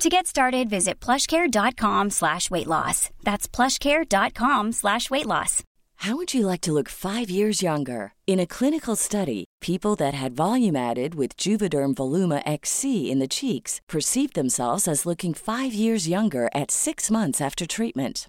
To get started, visit plushcare.com slash weight loss. That's plushcare.com slash weight loss. How would you like to look five years younger? In a clinical study, people that had volume added with Juvederm Voluma XC in the cheeks perceived themselves as looking five years younger at six months after treatment.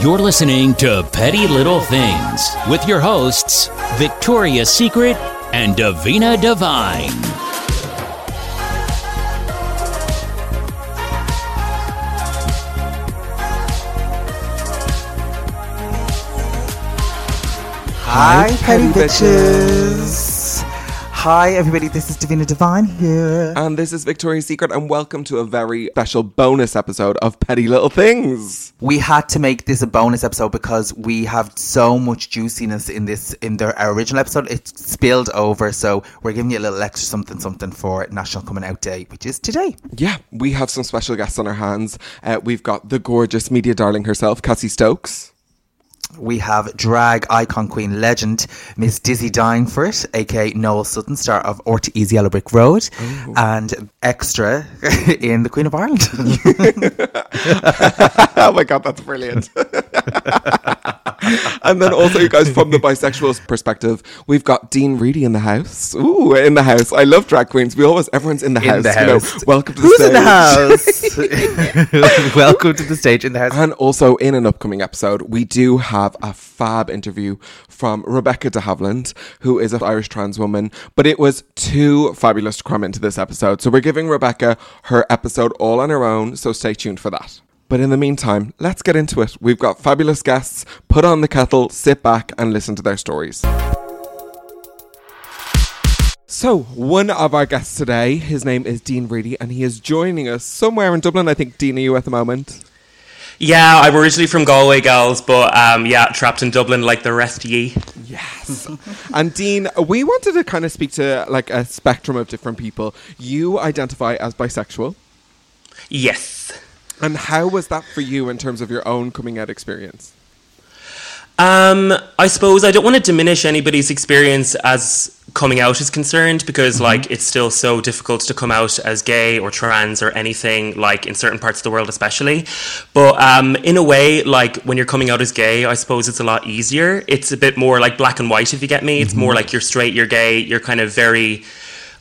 You're listening to Petty Little Things with your hosts, Victoria Secret and Davina Divine. Hi, petty bitches. Hi, everybody. This is Davina Divine here. And this is Victoria's Secret, and welcome to a very special bonus episode of Petty Little Things. We had to make this a bonus episode because we have so much juiciness in this in the original episode. It spilled over, so we're giving you a little extra something something for National Coming Out Day, which is today. Yeah, we have some special guests on our hands. Uh, we've got the gorgeous media darling herself, Cassie Stokes. We have drag icon queen legend Miss Dizzy Dying for it, aka Noel Sutton, star of Easy Yellow Brick Road, and extra in The Queen of Ireland. oh my god, that's brilliant. and then also, you guys, from the bisexual perspective, we've got Dean Reedy in the house. Ooh, in the house. I love drag queens. We always, everyone's in the In house. the you know. welcome to the Who's stage. in the house? Welcome to the stage in the house. And also in an upcoming episode, we do have a fab interview from Rebecca de Havilland, who is an Irish trans woman. But it was too fabulous to cram into this episode. So we're giving Rebecca her episode all on her own. So stay tuned for that. But in the meantime, let's get into it. We've got fabulous guests. Put on the kettle, sit back, and listen to their stories. So, one of our guests today, his name is Dean Reedy, and he is joining us somewhere in Dublin. I think, Dean, are you at the moment? Yeah, I'm originally from Galway, girls, but um, yeah, trapped in Dublin like the rest of ye. Yes. and Dean, we wanted to kind of speak to like a spectrum of different people. You identify as bisexual. Yes. And how was that for you in terms of your own coming out experience? Um, I suppose I don't want to diminish anybody's experience as coming out is concerned because like it's still so difficult to come out as gay or trans or anything like in certain parts of the world especially. But um, in a way like when you're coming out as gay i suppose it's a lot easier. It's a bit more like black and white if you get me. It's more like you're straight you're gay you're kind of very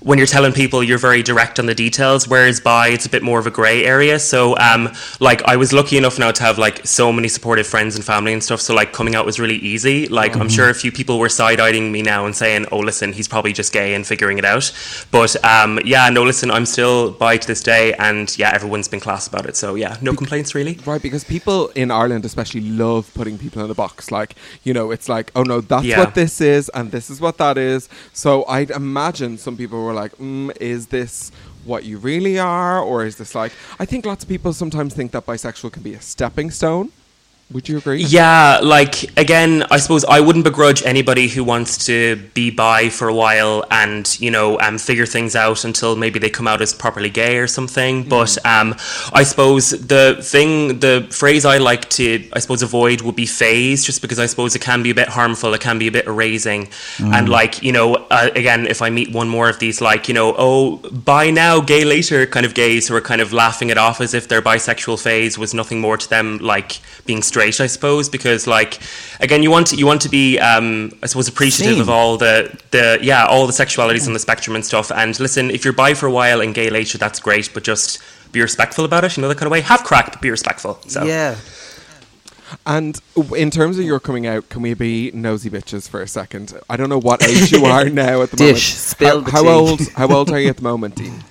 when you're telling people you're very direct on the details whereas bi it's a bit more of a gray area so um like i was lucky enough now to have like so many supportive friends and family and stuff so like coming out was really easy like i'm sure a few people were side-eyeing me now and saying oh listen he's probably just gay and figuring it out but um yeah no listen i'm still bi to this day and yeah everyone's been class about it so yeah no complaints really Right, because people in Ireland especially love putting people in a box. Like, you know, it's like, oh no, that's Yeah. what this is, and this is what that is. So I'd imagine some people were like, mm, is this what you really are, or is this like? I think lots of people sometimes think that bisexual can be a stepping stone. Would you agree? Yeah, like again, I suppose I wouldn't begrudge anybody who wants to be bi for a while and you know um, figure things out until maybe they come out as properly gay or something. Mm. But um, I suppose the thing, the phrase I like to, I suppose, avoid would be phase, just because I suppose it can be a bit harmful, it can be a bit erasing, Mm. and like you know, uh, again, if I meet one more of these, like you know, oh, bi now, gay later, kind of gays who are kind of laughing it off as if their bisexual phase was nothing more to them, like being straight, I suppose, because like again, you want to, you want to be, um, I suppose, appreciative Same. of all the the yeah, all the sexualities on the spectrum and stuff. And listen, if you're bi for a while and gay later, that's great, but just be respectful about it, you know, that kind of way. Have crack, but be respectful. So Yeah. And in terms of your coming out, can we be nosy bitches for a second? I don't know what age you are now at the moment. Dish, spill how, the how tea. old? How old are you at the moment, Dean?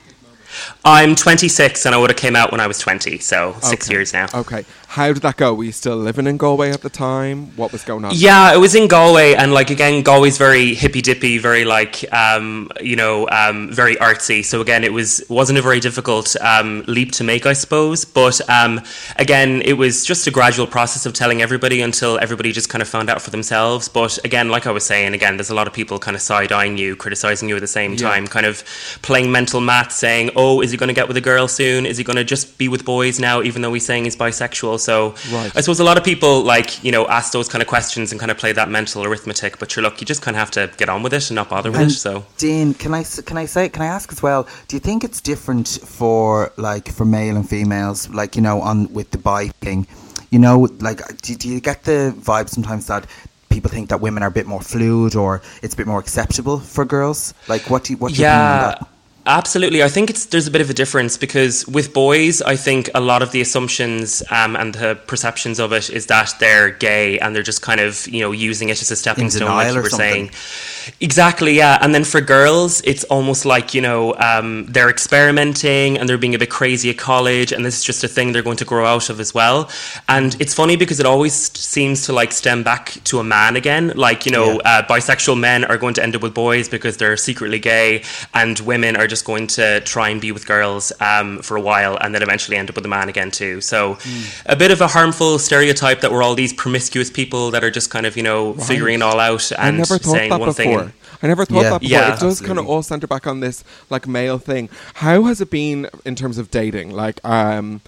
I'm 26 and I would have came out when I was 20, so six Okay. years now. Okay. How did that go? Were you still living in Galway at the time? What was going on? Yeah, it was in Galway, and like again, Galway's very hippy dippy, very like um, you know, um, very artsy. So again, it was wasn't a very difficult um, leap to make, I suppose. But um, again, it was just a gradual process of telling everybody until everybody just kind of found out for themselves. But again, like I was saying, again, there's a lot of people kind of side eyeing you, criticizing you at the same Yeah. time, kind of playing mental math, saying, "Oh, Oh, is he going to get with a girl soon? Is he going to just be with boys now, even though he's saying he's bisexual?" So Right. I suppose a lot of people like you know ask those kind of questions and kind of play that mental arithmetic. But you're look, you just kind of have to get on with it and not bother with And it. So Dean, can I, can I say can I ask as well? Do you think it's different for like for male and females, like you know, on with the bi thing? You know, like do, do you get the vibe sometimes that people think that women are a bit more fluid or it's a bit more acceptable for girls? Like, what do you what do you think yeah. that? Absolutely, I think it's there's a bit of a difference because with boys, I think a lot of the assumptions um, and the perceptions of it is that they're gay and they're just kind of you know using it as a stepping stone, like you were something. saying. Exactly, yeah. And then for girls, it's almost like you know um, they're experimenting and they're being a bit crazy at college, and this is just a thing they're going to grow out of as well. And it's funny because it always seems to like stem back to a man again. Like you know, Yeah. uh, bisexual men are going to end up with boys because they're secretly gay, and women are just going to try and be with girls um, for a while, and then eventually end up with a man again too. So, Hmm. a bit of a harmful stereotype that we're all these promiscuous people that are just kind of you know figuring it all out I and never thought saying that one thing. before. I never thought Yeah. that before. Yeah. it does kind of all center back on this like male thing. How has it been in terms of dating? Like, um,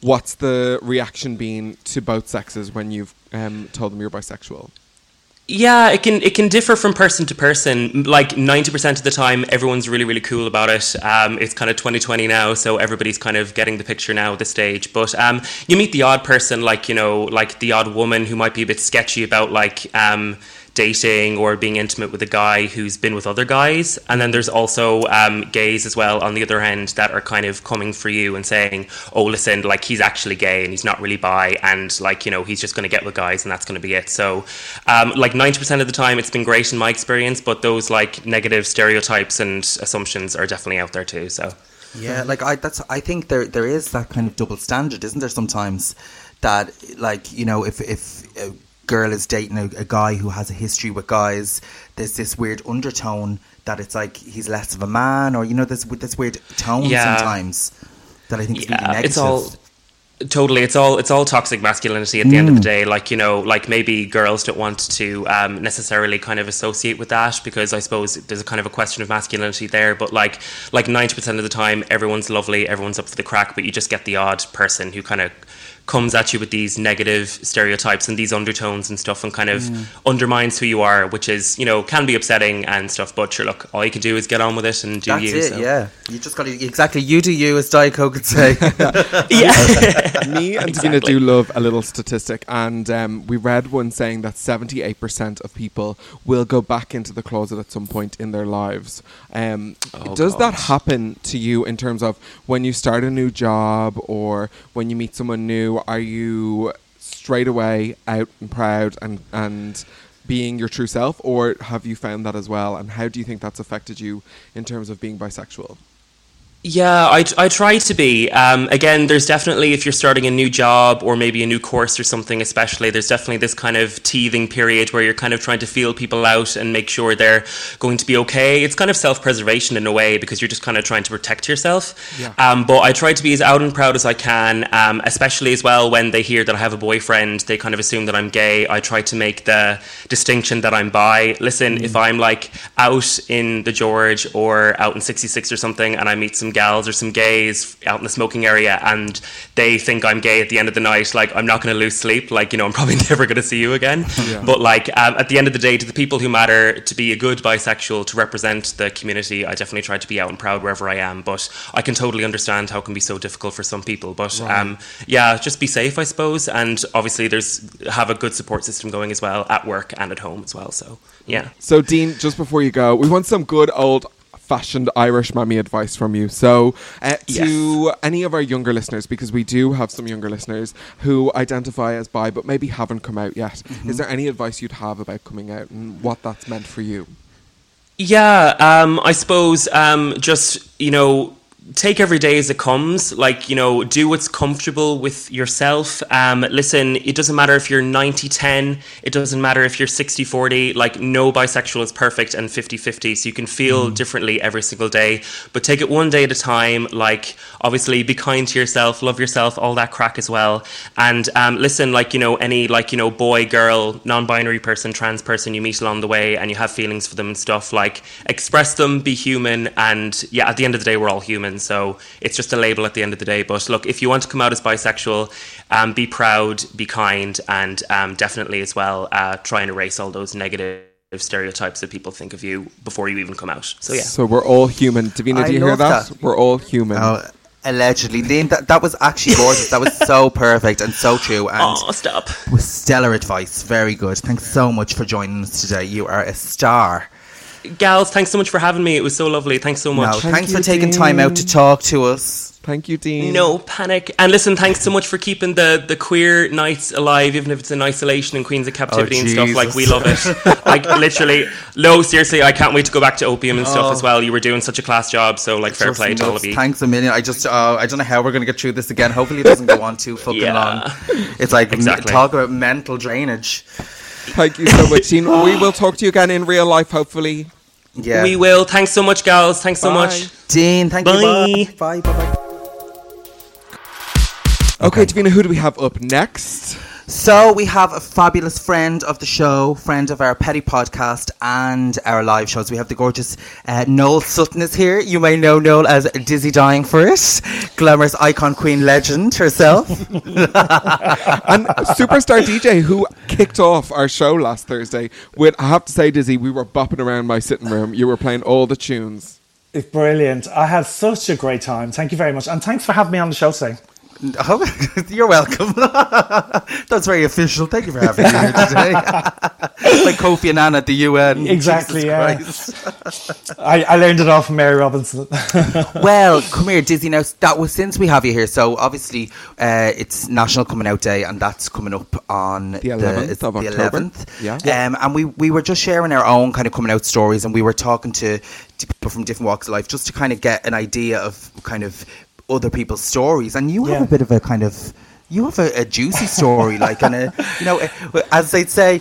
what's the reaction been to both sexes when you've um, told them you're bisexual? Yeah, it can it can differ from person to person. Like ninety percent of the time, everyone's really really cool about it. Um, it's kind of twenty twenty now, so everybody's kind of getting the picture now at this stage. But um, you meet the odd person, like you know, like the odd woman who might be a bit sketchy about like um, dating or being intimate with a guy who's been with other guys. And then there's also um, gays as well on the other end that are kind of coming for you and saying, oh, listen, like he's actually gay and he's not really bi and like, you know, he's just going to get with guys and that's going to be it. So, um, like 90% of the time, it's been great in my experience, but those like negative stereotypes and assumptions are definitely out there too. So. Yeah, like I that's I think there there is that kind of double standard, isn't there? Sometimes that like you know if if a girl is dating a, a guy who has a history with guys, there's this weird undertone that it's like he's less of a man, or you know there's this weird tone Yeah. sometimes that I think is really Yeah, negative. it's all totally it's all it's all toxic masculinity at the end of the day like you know like maybe girls don't want to um, necessarily kind of associate with that because i suppose there's a kind of a question of masculinity there but like like 90% of the time everyone's lovely everyone's up for the crack but you just get the odd person who kind of comes at you with these negative stereotypes and these undertones and stuff and kind of undermines who you are which is you know can be upsetting and stuff but sure look all you can do is get on with it and do That's you it, so. yeah. You just got to exactly. You do you, as Diet Coke would say. yeah Me and Tina do love a little statistic, and um, we read one saying that 78% of people will go back into the closet at some point in their lives. Um, Oh, does that happen to you in terms of when you start a new job or when you meet someone new? Are you straight away out and proud and, and being your true self, or have you found that as well? And how do you think that's affected you in terms of being bisexual? Yeah, I, I try to be. Um, again, there's definitely, if you're starting a new job or maybe a new course or something, especially, there's definitely this kind of teething period where you're kind of trying to feel people out and make sure they're going to be okay. It's kind of self preservation in a way because you're just kind of trying to protect yourself. Yeah. Um, but I try to be as out and proud as I can, um, especially as well when they hear that I have a boyfriend, they kind of assume that I'm gay. I try to make the distinction that I'm bi. Listen, if I'm like out in the George or out in 66 or something and I meet some gals or some gays out in the smoking area and they think I'm gay at the end of the night, like I'm not going to lose sleep. Like, you know, I'm probably never going to see you again. Yeah. But like um, at the end of the day, to the people who matter, to be a good bisexual, to represent the community, I definitely try to be out and proud wherever I am. But I can totally understand how it can be so difficult for some people. But um, yeah, just be safe, I suppose. And obviously, there's have a good support system going as well at work and at home as well. So yeah. So, Dean, just before you go, we want some good old fashioned Irish mummy advice from you. So, uh, to any of our younger listeners, because we do have some younger listeners who identify as bi but maybe haven't come out yet, is there any advice you'd have about coming out and what that's meant for you? Yeah, um, I suppose um, just, you know, take every day as it comes. Like, you know, do what's comfortable with yourself. Um, listen, it doesn't matter if you're 90 10, it doesn't matter if you're 60 40. Like, no bisexual is perfect and 50 50. So you can feel differently every single day. But take it one day at a time. Like, obviously, be kind to yourself, love yourself, all that crack as well. And um, listen, like, you know, any, like, you know, boy, girl, non binary person, trans person you meet along the way and you have feelings for them and stuff, like, express them, be human. And yeah, at the end of the day, we're all human. So it's just a label at the end of the day. But look, if you want to come out as bisexual, um, be proud, be kind, and um, definitely as well uh, try and erase all those negative stereotypes that people think of you before you even come out. So yeah. So, we're all human. Davina, I do you hear that? that. We're all human. Oh, allegedly, Liam, that, that was actually gorgeous. that was so perfect and so true, and Oh, stop. with stellar advice. Very good. Thanks so much for joining us today. You are a star. Gals, thanks so much for having me. It was so lovely. Thanks so much. No, much. thanks you, for taking time out to talk to us. Thank you, Dean. No panic. And listen, thanks so much for keeping the, the queer nights alive, even if it's in isolation and Queens of Captivity and stuff. Like, we love it. I literally, no, seriously, I can't wait to go back to Opium and stuff Oh. as well. You were doing such a class job, so, like, fair Just play to all of you. Thanks a million. I just, uh, I don't know how we're going to get through this again. Hopefully, it doesn't go on too fucking Yeah. long. It's like m- Exactly. talk about mental drainage. Thank you so much, Dean. we will talk to you again in real life, hopefully. Yeah, We will. Thanks so much, gals. Thanks so much. Dean, thank Bye. you. Bye. Bye. Bye. Bye. Okay, Davina, who do we have up next? So we have a fabulous friend of the show, friend of our petty podcast and our live shows. We have the gorgeous uh, Noel Sutton is here. You may know Noel as Dizzy Dying for It, glamorous icon queen legend herself. and superstar DJ who kicked off our show last Thursday with, I have to say, Dizzy, we were bopping around my sitting room. You were playing all the tunes. It's brilliant. I had such a great time. Thank you very much. And thanks for having me on the show today. Oh, you're welcome. That's very official. Thank you for having me here today. like Kofi Annan at the UN. Exactly, Jesus yeah. I, I learned it all from Mary Robinson. well, come here, Dizzy. Now that was since we have you here. So obviously, uh, it's National Coming Out Day, and that's coming up on The 11th is of the October. 11th. Yeah. Um, and we we were just sharing our own kind of coming out stories, and we were talking to, to people from different walks of life, just to kind of get an idea of kind of other people's stories. And you have a bit of a kind of you have a, a juicy story, like, and a you know, as they'd say.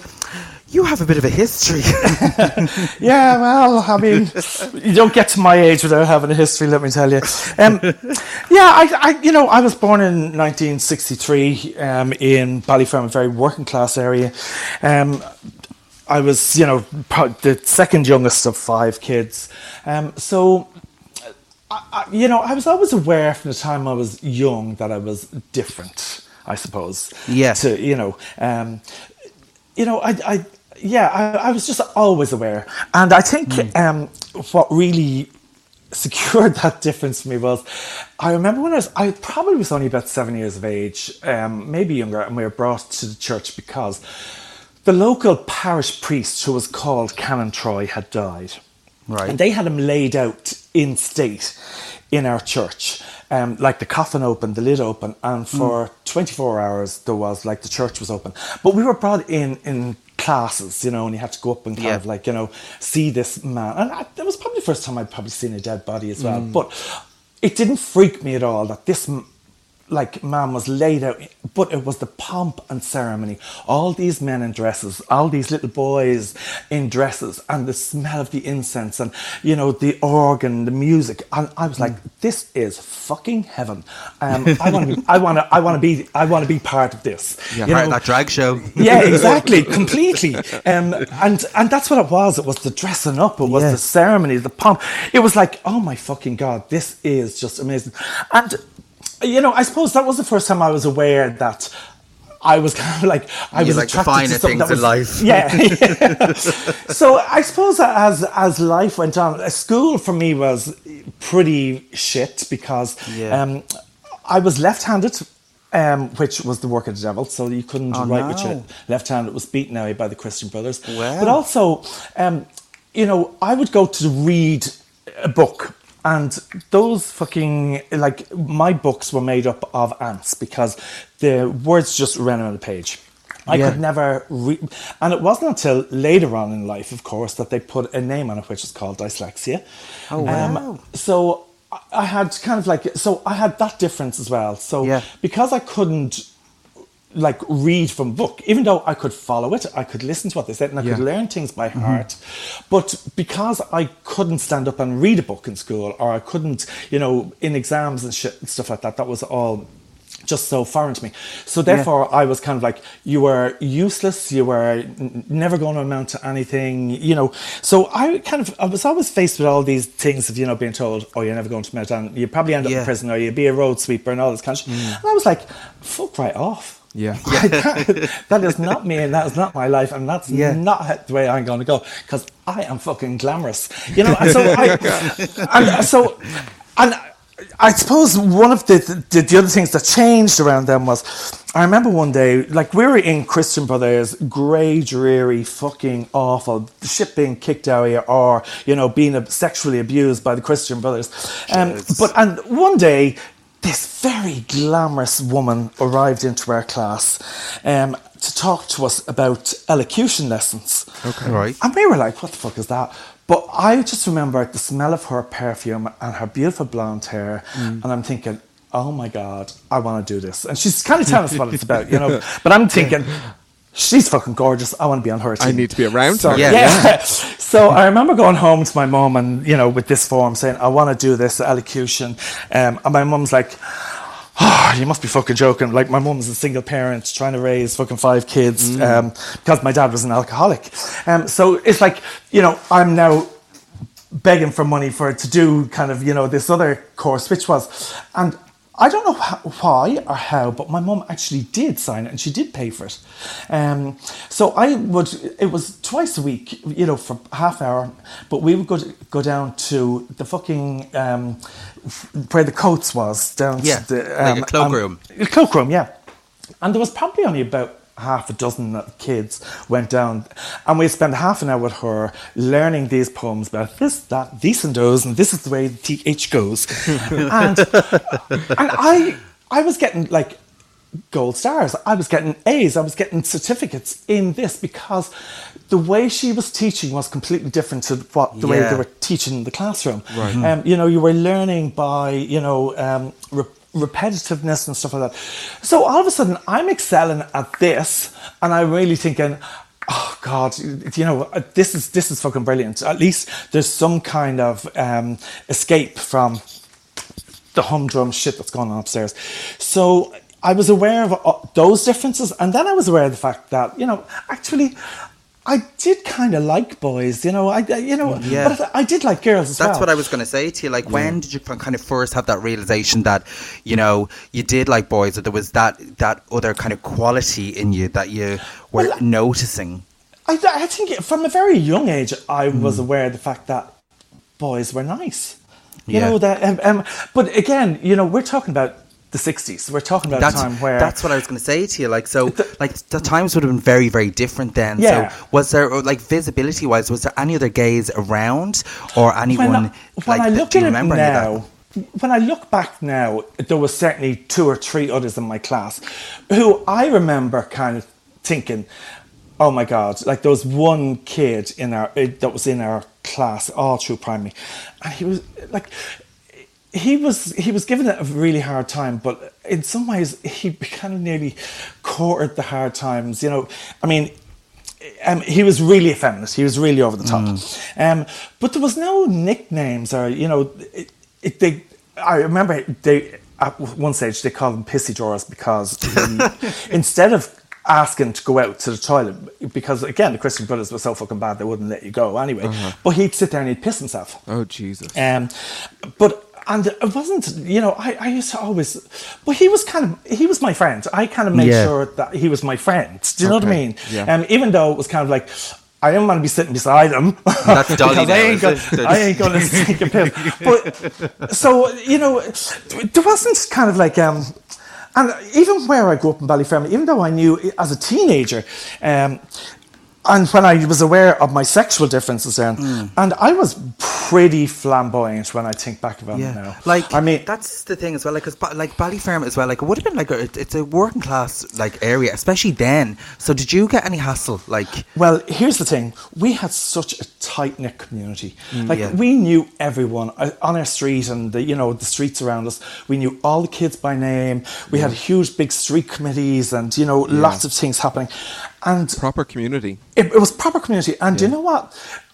You have a bit of a history. yeah, well, I mean, you don't get to my age without having a history, let me tell you. Um, yeah, I, I, you know, I was born in 1963 um, in Ballyfermot, a very working class area. Um, I was, you know, the second youngest of five kids. Um, so, I, I, you know, I was always aware from the time I was young that I was different, I suppose. Yeah. To, you know, um, you know, I, I yeah, I, I was just always aware. And I think um, what really secured that difference for me was I remember when I was, I probably was only about seven years of age, um, maybe younger, and we were brought to the church because the local parish priest, who was called Canon Troy, had died. Right. And they had him laid out in state in our church. Um, like the coffin open, the lid open, and for 24 hours there was like the church was open. But we were brought in in classes, you know, and you had to go up and kind Yeah. of like, you know, see this man. And I, that was probably the first time I'd probably seen a dead body as well. But it didn't freak me at all that this like man was laid out but it was the pomp and ceremony all these men in dresses all these little boys in dresses and the smell of the incense and you know the organ the music and i was like this is fucking heaven um, i want to be i want to i want to be i want to be part of this Yeah, You part of that drag show. yeah, exactly, completely. Um, and and that's what it was. It was the dressing up. It was the ceremony, the pomp. It was like, oh my fucking god, this is just amazing. And you know, I suppose that was the first time I was aware that. I was kind of like I You was like attracted to something things that in was, life. Yeah. yeah. so I suppose as as life went on, uh, school for me was pretty shit because Yeah. um, I was left-handed, um, which was the work of the devil. So you couldn't Oh, write with your left hand. It was beaten away by the Christian Brothers. Wow. But also, um, you know, I would go to read a book. And those fucking like my books were made up of ants because the words just ran on the page. I Yeah. could never read, and it wasn't until later on in life, of course, that they put a name on it, which is called dyslexia. Oh, um, wow. so I- I had kind of like so I had that difference as well. So Yeah. because I couldn't like read from book, even though I could follow it, I could listen to what they said, and I could learn things by mm-hmm. heart. But because I couldn't stand up and read a book in school, or I couldn't, you know, in exams and shit and stuff like that, that was all just so foreign to me. So therefore, I was kind of like, you were useless. You were n- never going to amount to anything, you know. So I kind of, I was always faced with all these things of, you know, being told, oh, you're never going to amount to, you probably end up Yeah. in prison, or you'd be a road sweeper and all this kind of shit. Mm. And I was like, fuck right off. Yeah. that, that is not me and that is not my life and that's Yeah. not the way I'm going to go because I am fucking glamorous, you know. And so I, and so, and I suppose one of the, the the other things that changed around them was, I remember one day, like we were in Christian Brothers, grey, dreary, fucking awful, shit being kicked out of you, or you know, being sexually abused by the Christian Brothers. Um, but and one day this very glamorous woman arrived into our class um, to talk to us about elocution lessons. Okay. Right. And we were like, what the fuck is that? But I just remember the smell of her perfume and her beautiful blonde hair. Mm. And I'm thinking, oh my God, I want to do this. And she's kind of telling us what it's about, you know. But I'm thinking, she's fucking gorgeous. I want to be on her team. I need to be around so, her. Yeah. Yeah. so I remember going home to my mum and, you know, with this form saying, I want to do this elocution. Um, and my mum's like, oh, you must be fucking joking. Like, my mum's a single parent trying to raise fucking five kids um, because my dad was an alcoholic. Um, so it's like, you know, I'm now begging for money for to do kind of you know this other course which was and I don't know how, why or how, but my mum actually did sign it and she did pay for it. Um, so I would, it was twice a week, you know, for half hour, but we would go, to, go down to the fucking, um, where the coats was, down Yeah, to the like a cloakroom. a cloakroom, yeah. And there was probably only about half a dozen kids went down and we spent half an hour with her learning these poems about this, that, these and those, and this is the way the TH goes. and and I I was getting like gold stars. I was getting A's. I was getting certificates in this because the way she was teaching was completely different to what the way they were teaching in the classroom. Right. Um, you know, you were learning by you know um, re- repetitiveness and stuff like that. So all of a sudden, I'm excelling at this, and I'm really thinking. Oh God! You know this is this is fucking brilliant. At least there's some kind of um, escape from the humdrum shit that's going on upstairs. So I was aware of uh, those differences, and then I was aware of the fact that you know actually. I did kind of like boys, you know. I, I- you know, Yeah. but I did like girls as That's well. That's what I was going to say to you. Like, when did you kind of first have that realization that, you know, you did like boys, that there was that that other kind of quality in you that you were Well, noticing? I, I think from a very young age, I was Hmm. aware of the fact that boys were nice. You Yeah. know that, um, um, but again, you know, we're talking about the '60s. We're talking about That's a time where that's what I was going to say to you. Like, so, like the times would have been very, very different then. Yeah. So, was there like visibility wise? Was there any other gays around or anyone? when, I, when like, I look at it remember any of that? now, when I look back now, there was certainly two or three others in my class who I remember kind of thinking, "Oh my God!" Like there was one kid in our eh, that was in our class all through primary, and he was like. He was he was given it a really hard time, but in some ways he kind of nearly courted the hard times. You know, I mean. Um, he was really effeminate. He was really over the top. Um, but there was no nicknames or you know, it, it, they. I remember they at one stage they called him pissy drawers because he, instead of asking to go out to the toilet because again the Christian brothers were so fucking bad they wouldn't let you go anyway. But he'd sit there and he'd piss himself. Oh Jesus. Um, but and it wasn't, you know, I, I used to always, but he was kind of, he was my friend. I kind of made Yeah. sure that he was my friend. Do you know what I mean? yeah. Um, even though it was kind of like, I didn't want to be sitting beside him. That's Dolly now, I ain't, is go, it? I ain't going to take a piss. But, so, you know, there wasn't kind of like, um, and even where I grew up in Ballyfermot, even though I knew as a teenager, um, and when I was aware of my sexual differences then, Hmm. and I was pretty flamboyant when I think back about it now. like I mean, that's the thing as well. Like, cause, like Ballyfermot as well. Like, it would have been like a, it's a working class like area, especially then. So, did you get any hassle? Like, Well, here's the thing: we had such a tight knit community. like Mm, yeah. we knew everyone uh, on our street and the you know the streets around us. We knew all the kids by name. We had huge, big street committees, and you know lots of things happening. And Proper community. it, it was proper community. And you know what?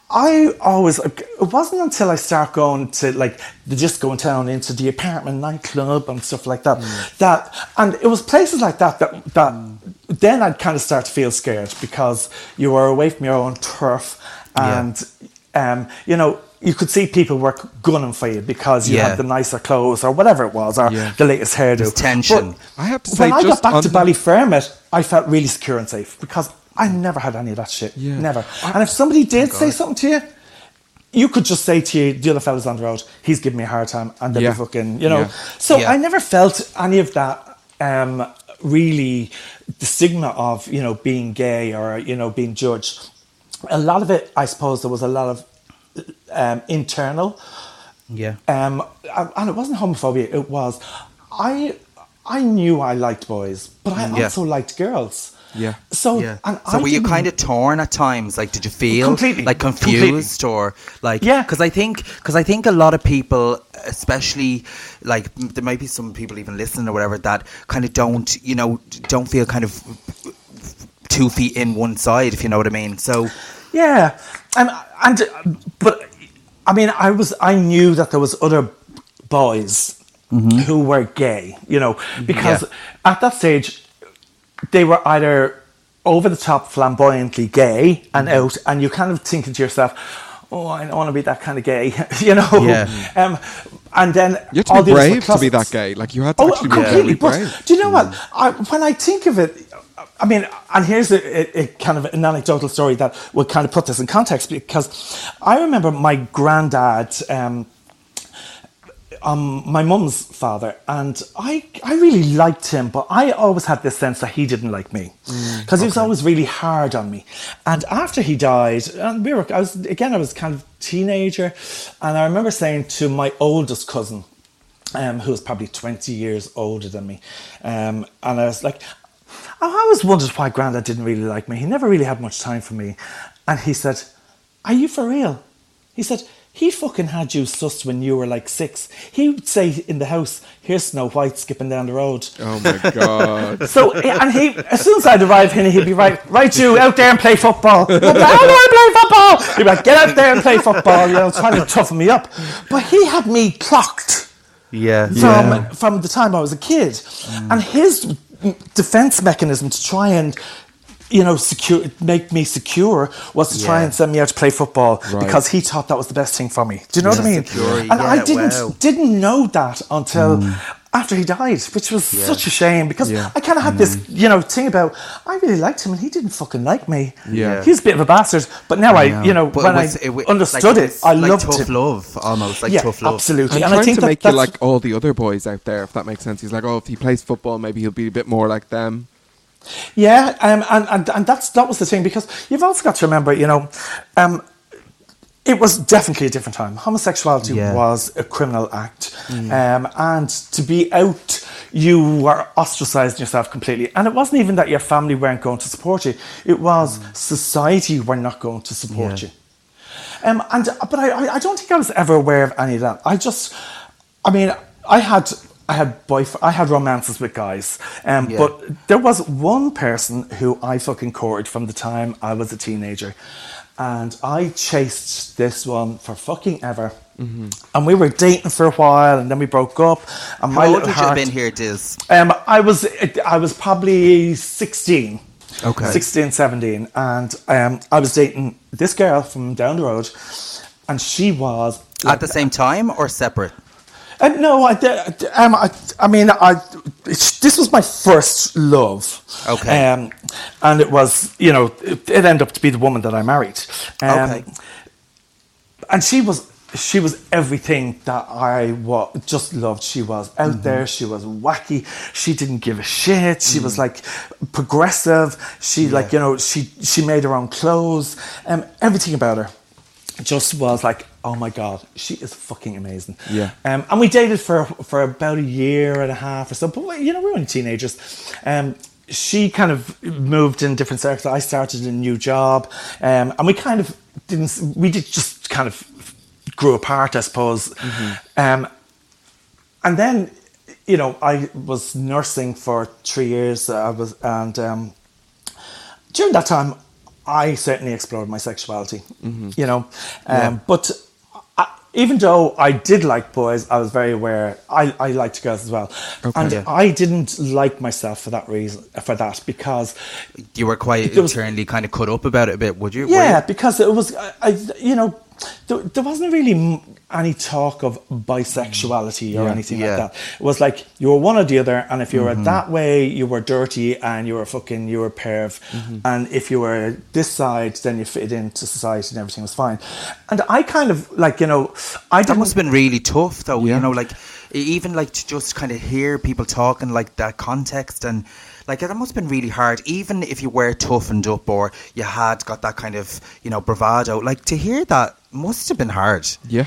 I always it wasn't until I start going to like the disco in town into the apartment nightclub and stuff like that that and it was places like that that that then I'd kind of start to feel scared because you were away from your own turf and um, you know you could see people were gunning for you because you Yeah. had the nicer clothes or whatever it was or Yeah. the latest hairdo. There's tension. But I have to say, when I got back on to the- Ballyfermot, I felt really secure and safe because I never had any of that shit. Yeah. Never. and if somebody did say something to you, you could just say to you, the other fellas on the road, he's giving me a hard time, and they'd Yeah. be fucking, you know. Yeah. So Yeah. I never felt any of that. Um, really, the stigma of you know being gay or you know being judged. A lot of it, I suppose, there was a lot of um, internal yeah, um, and it wasn't homophobia. It was I. I knew I liked boys, but I Yeah. also liked girls. Yeah. So yeah. and so, I were you kind of torn at times? Like, did you feel Completely. like confused or like? Yeah. Because I think because I think a lot of people, especially like there might be some people even listening or whatever that kind of don't you know don't feel kind of two feet in one side, if you know what I mean. So Yeah, and and but I mean, I was I knew that there was other boys mm-hmm. who were gay, you know, mm-hmm. because Yeah. at that stage they were either over the top, flamboyantly gay and mm-hmm. out, and you kind of thinking to yourself. Oh, I don't want to be that kind of gay, you know. Yeah. Um, and then You had to all be the others were brave to be that gay. Like you had to Oh, actually be completely. really But brave. do you know what? Mm. I, when I think of it, I mean, and here's a, a, a kind of an anecdotal story that will kind of put this in context because I remember my granddad. Um, um, my mum's father, and I, I really liked him, but I always had this sense that he didn't like me because he was always really hard on me. And after he died, and we were, I was again, I was kind of teenager, and I remember saying to my oldest cousin, um, who was probably 20 years older than me. Um, and I was like, Oh, I always wondered why Grandad didn't really like me. He never really had much time for me. And he said, Are you for real? He said, He fucking had you sussed when you were like six. He would say in the house, Here's Snow White skipping down the road. Oh my god. So, eh, and he, as soon as I'd arrive in, he'd be right, right, you out there and play football. I'd be like, I don't want to play football. He'd be like, get out there and play football, you know, trying to toughen me up. But he had me clocked yeah, from from the time I was a kid, and his defense mechanism to try and you know secure make me secure was to try Yeah. and send me out to play football Right. because he thought that was the best thing for me. Do you know what I mean? secure, and I didn't wow. didn't know that until. Mm. After he died, which was such a shame because Yeah. I kind of had this, you know, thing about I really liked him and he didn't fucking like me. Yeah. he was a bit of a bastard. But now I, you know, But when was- I wa- understood like, it, I like loved tough him. love, almost like yeah, tough love. absolutely. And, And, trying I think to that make you like all the other boys out there, if that makes sense. He's like, oh, if he plays football, maybe he'll be a bit more like them. Yeah, um, and, and and that's that was the thing because you've also got to remember, you know, um, it was definitely a different time. Homosexuality Yeah. was a criminal act, um, and to be out, you were ostracizing yourself completely. And it wasn't even that your family weren't going to support you; it was society were not going to support Yeah. you. Um, and but I, I- I don't think I was ever aware of any of that. I just, I mean, I had I had boyf- I had romances with guys, um, Yeah. but there was one person who I fucking courted from the time I was a teenager, and I chased this one for fucking ever. And we were dating for a while, and then we broke up. And How my old would you have been here, Diz? Um, I was I was probably sixteen. Okay. 16, 17. And um, I was dating this girl from down the road, and she was At the same time or separate? Uh, no, I, did- um, I, I mean, I, this was my first love. Okay. Um, and it was, you know, it, it ended up to be the woman that I married. Um, Okay. And she was, she was everything that I wa- just loved. She was out Mm-hmm. there. She was wacky. She didn't give a shit. She Mm. was like progressive. She like, you know, she, she made her own clothes. Um, everything about her just was like, oh my god, she is fucking amazing. Yeah. Um, and we dated for for about a year and a half or so. But we- you know, we were only teenagers. Um, she kind of moved in different circles. I started a new job, um, and we kind of didn't. We did just kind of grew apart, I suppose. Um, and then, you know, I was nursing for three years. I was, and um, during that time, I certainly explored my sexuality. You know, um, but even though I did like boys, I was very aware. I, I liked girls as well, and Yeah. I didn't like myself for that reason. For that, because You were quite There was- internally kind of cut up about it a bit, would you? Yeah, you? because it was, I you know, there, there wasn't really any talk of bisexuality or Yeah. anything Yeah. like that. It was like you were one or the other, and if you were mm-hmm. that way, you were dirty and you were fucking, you were perv, mm-hmm. and if you were this side, then you fit into society and everything was fine. And I kind of like, you know, I That must have been really tough, though. Yeah. You know, like even like to just kind of hear people talking like that context and. Like that must have been really hard, even if you were toughened up or you had got that kind of, you know, bravado. Like to hear that must have been hard. Yeah.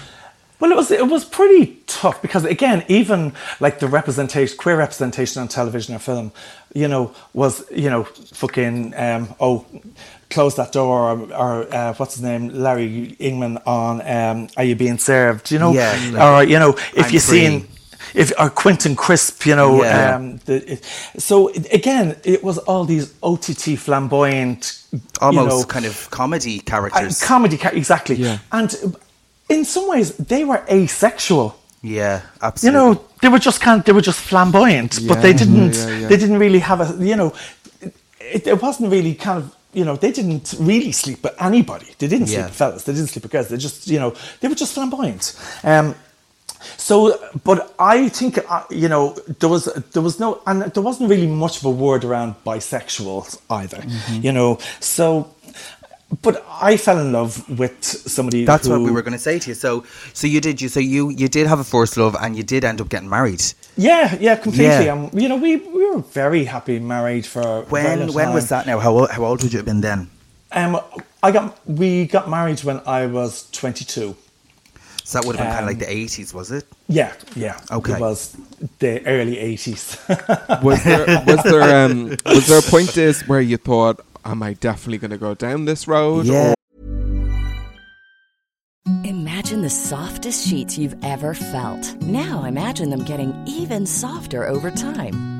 Well, it was it was pretty tough because again, even like the representation, queer representation on television or film, you know, was you know fucking um, oh, close that door or, or uh, what's his name, Larry Ingman on um, Are You Being Served? You know, Yeah, like, or you know if I'm you free. seen. If or Quentin Crisp, you know, Yeah. um, the, it, so again, it was all these OTT flamboyant, Almost you know, kind of comedy uh, characters. comedy, ca- exactly, Yeah. and uh, in some ways they were asexual yeah, absolutely. you know they were just kind of, they were just flamboyant but they didn't yeah, yeah. they didn't really have a you know it, it wasn't really kind of you know they didn't really sleep with anybody they didn't sleep Yeah. with fellas they didn't sleep with girls they just you know they were just flamboyant um so but i think uh, you know there was there was no and there wasn't really much of a word around bisexuals either Mm-hmm. you know so but I fell in love with somebody. That's what we were going to say to you. So, so you did you so you you did have a first love and you did end up getting married. Yeah, yeah, completely. Yeah. Um, you know, we we were very happy married for When when was that now? How old, how old would you have been then? Um, I got we got married when I was twenty two. So that would have been kind of like Um, the eighties, was it? Yeah, yeah. Okay. It was the early eighties. Was there was there um was there a point this where you thought, am I definitely going to go down this road? Yeah. Or- Imagine the softest sheets you've ever felt. Now imagine them getting even softer over time.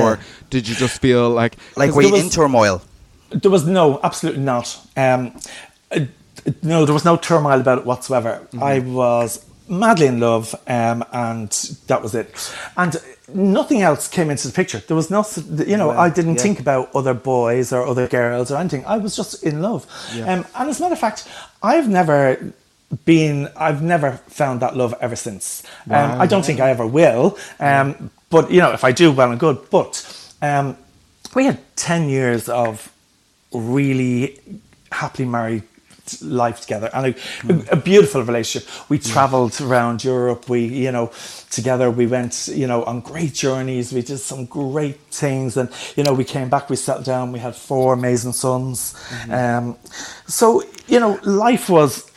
Or did you just feel like like were you was- in turmoil? there was no, absolutely not. Um, uh, no, there was no turmoil about it whatsoever. Mm-hmm. I was madly in love, um, and that was it. And nothing else came into the picture. There was no, you know, Well, I didn't yeah. think about other boys or other girls or anything. I was just in love. Yeah. Um, and as a matter of fact, I've never been, I've never found that love ever since. Um, I don't think I ever will. Um, but, you know, if I do, well and good. But um, we had 10 years of really happily married life together and a, a beautiful relationship. We traveled around europe. We you know together we went you know on great journeys. We did some great things and you know we came back we settled down we had four amazing sons. Um, so you know life was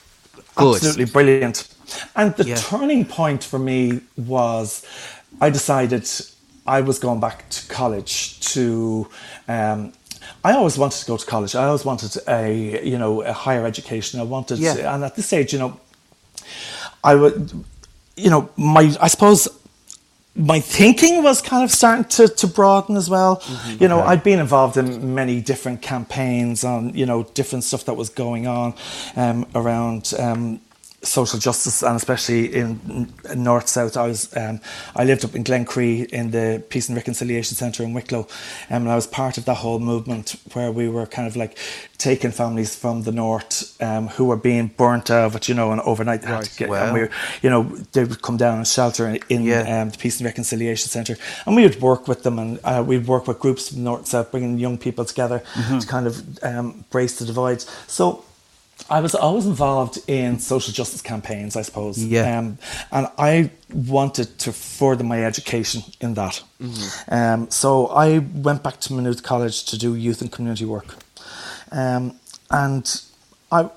Good. absolutely brilliant. And the Yeah. turning point for me was i decided i was going back to college to um, I always wanted to go to college. I always wanted a, you know, a higher education. I wanted, Yeah. and at this stage, you know, I would, you know, my, I suppose my thinking was kind of starting to, to broaden as well. You know, I'd been involved in many different campaigns on, you know, different stuff that was going on um, around um, social justice and especially in north south I was um, I lived up in Glen Glencree in the Peace and Reconciliation Centre in Wicklow um, and I was part of that whole movement where we were kind of like taking families from the north um, who were being burnt out but you know and overnight they had to get Wow. and we were, you know they would come down and shelter in, in Yeah. um, the Peace and Reconciliation Centre and we would work with them and uh, we'd work with groups from north south bringing young people together Mm-hmm. to kind of um, brace the divides so I was always involved in social justice campaigns, I suppose. Yeah. Um, and I wanted to further my education in that. Um, so I went back to Maynooth College to do youth and community work. Um, and I,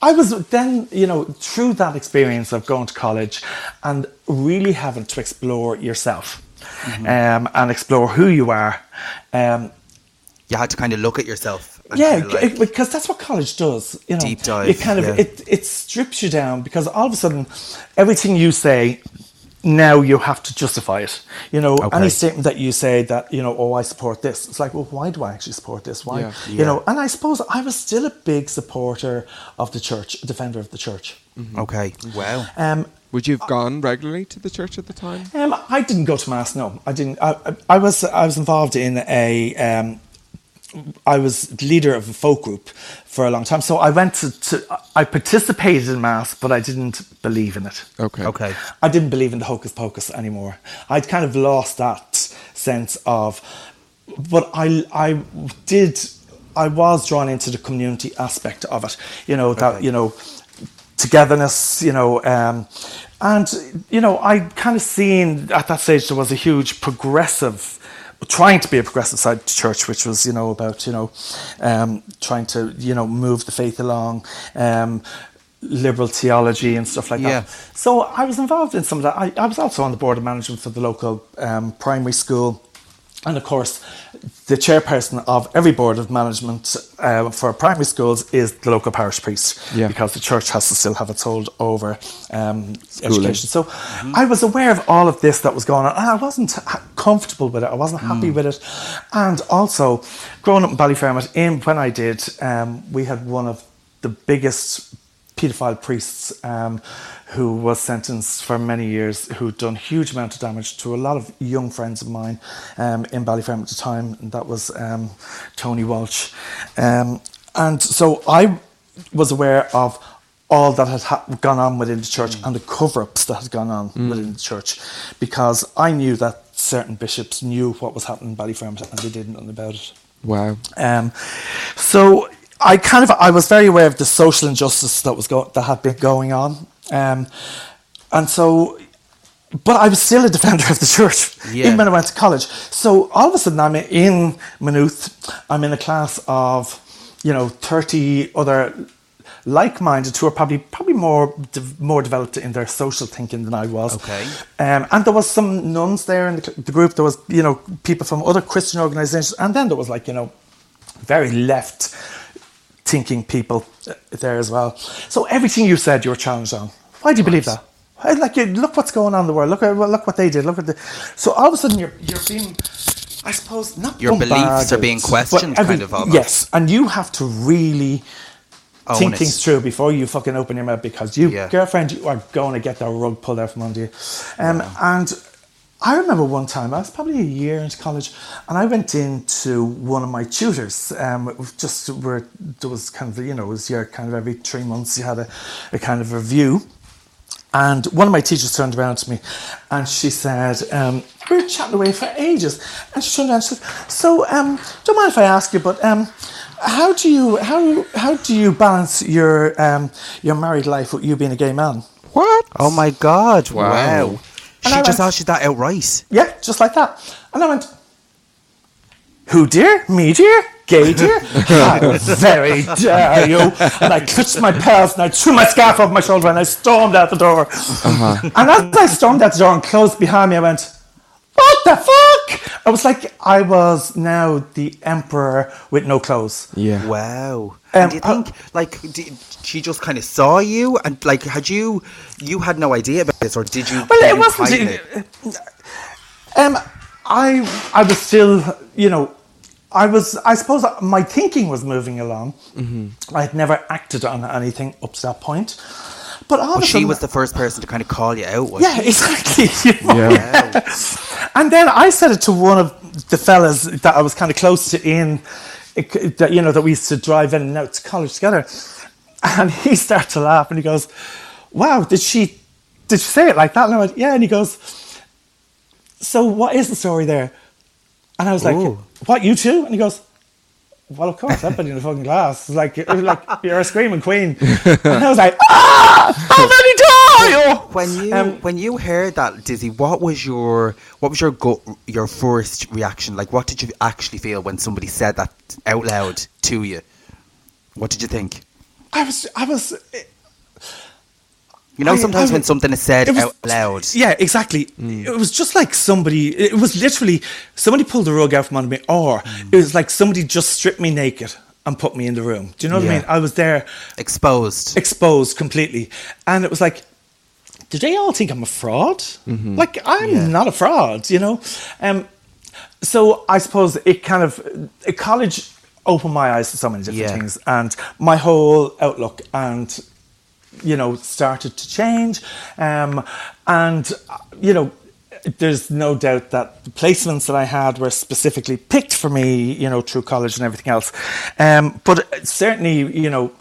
I was then, you know, through that experience of going to college and really having to explore yourself um, and explore who you are. Um, You had to kind of look at yourself. And yeah, kinda like- because that's what college does. You know, Deep dive, It kind of yeah. it it strips you down because all of a sudden, everything you say now you have to justify it. You know, Okay. any statement that you say that you know, oh, I support this. It's like, well, why do I actually support this? Why? Yeah. You know, and I suppose I was still a big supporter of the church, a defender of the church. Okay. Wow. Um, Would you have gone regularly to the church at the time? um, I didn't go to mass. No, I didn't. I, I, I was I was involved in a. Um, I was leader of a folk group for a long time, so I went to, to. I participated in mass, but I didn't believe in it. Okay. Okay. I didn't believe in the hocus pocus anymore. I'd kind of lost that sense of, but I, I did, I was drawn into the community aspect of it. You know that Okay. you know, togetherness. You know, um, and you know I kind of seen at that stage there was a huge progressive. Trying to be a progressive side to church, which was you know about you know um, trying to you know move the faith along, um, liberal theology and stuff like Yeah. that. So I was involved in some of that. I, I was also on the board of management for the local um, primary school. And of course, the chairperson of every board of management uh, for primary schools is the local parish priest, Yeah. because the church has to still have its hold over um, education. So I was aware of all of this that was going on, and I wasn't ha- comfortable with it. I wasn't happy with it. And also, growing up in Ballyfermot, in when I did, um, we had one of the biggest paedophile priests um, who was sentenced for many years, who'd done huge amount of damage to a lot of young friends of mine um, in Ballyfermot at the time, and that was um, Tony Walsh. Um, and so I was aware of all that had ha- gone on within the church and the cover-ups that had gone on within the church, because I knew that certain bishops knew what was happening in Ballyfermot and they did nothing about it. Wow. Um, so I kind of I was very aware of the social injustice that was go- that had been going on, um, and so. But I was still a defender of the church, Yeah. even when I went to college. So all of a sudden, I'm in Maynooth. I'm in a class of, you know, thirty other like-minded who are probably probably more de- more developed in their social thinking than I was. Okay. Um, and there was some nuns there in the, the group. There was, you know, people from other Christian organisations, and then there was like, you know, very left thinking people uh, there as well. So everything you said, you were challenged on. Why do you believe that? Like, you, look what's going on in the world. Look at look what they did. Look at the. So all of a sudden, you're you're being, I suppose, not Your beliefs are being questioned, kind of, almost. Yes, and you have to really Own think it. things through before you fucking open your mouth because you, Yeah. girlfriend, you are going to get that rug pulled out from under you. Um, And I remember one time, I was probably a year into college, and I went into one of my tutors. Um, just where there was kind of, you know, it was your kind of every three months you had a, a kind of review. And one of my teachers turned around to me and she said, um, We were chatting away for ages. And she turned around and she said, So, um, don't mind if I ask you, but um, how do you how how do you balance your um, your married life with you being a gay man? What? Oh my God! Wow. Wow. And She I just went- asked you that outright. Yeah, just like that. And I went, Who dear? Me dear? Gay dear? How very dare you? And I clutched my pearls and I threw my scarf off my shoulder and I stormed out the door. Uh-huh. And as I stormed out the door and closed behind me, I went, What the fuck? I was like, I was now the emperor with no clothes. Yeah. Wow. Um, and do you think, like, did she just kind of saw you, and like, had you, you had no idea about this, or did you? Well, did it you wasn't. hide it? Um, I I was still, you know, I was. I suppose my thinking was moving along. I had never acted on anything up to that point, but all But of she sudden- was the first person to kind of call you out. Yeah, she? exactly. you know? Yeah. And then I said it to one of the fellas that I was kind of close to in, that you know that we used to drive in and out to college together, and he started to laugh and he goes, "Wow, did she, did she say it like that?" And I went, "Yeah," and he goes, "So what is the story there?" And I was like, Ooh. "What you two?" And he goes. Well, of course, everybody in the fucking class. It's like, like you're a screaming queen. And I was like, ah, how many times? When you Um, when you heard that Dizzy, what was your what was your go, your first reaction? Like, what did you actually feel when somebody said that out loud to you? What did you think? I was, I was, You know, I- sometimes I when something is said was- out loud. Yeah, exactly. Mm. It was just like somebody. It was literally somebody pulled the rug out from under me, or mm. it was like somebody just stripped me naked and put me in the room. Do you know what I mean? I was there, Exposed. exposed completely, and it was like. Do they all think I'm a fraud? Mm-hmm. Like I'm Yeah. not a fraud, you know. Um, so I suppose it kind of college opened my eyes to so many different Yeah. things, and my whole outlook and you know, started to change. Um, and, you know, there's no doubt that the placements that I had were specifically picked for me, you know, through college and everything else. Um, but certainly, you know,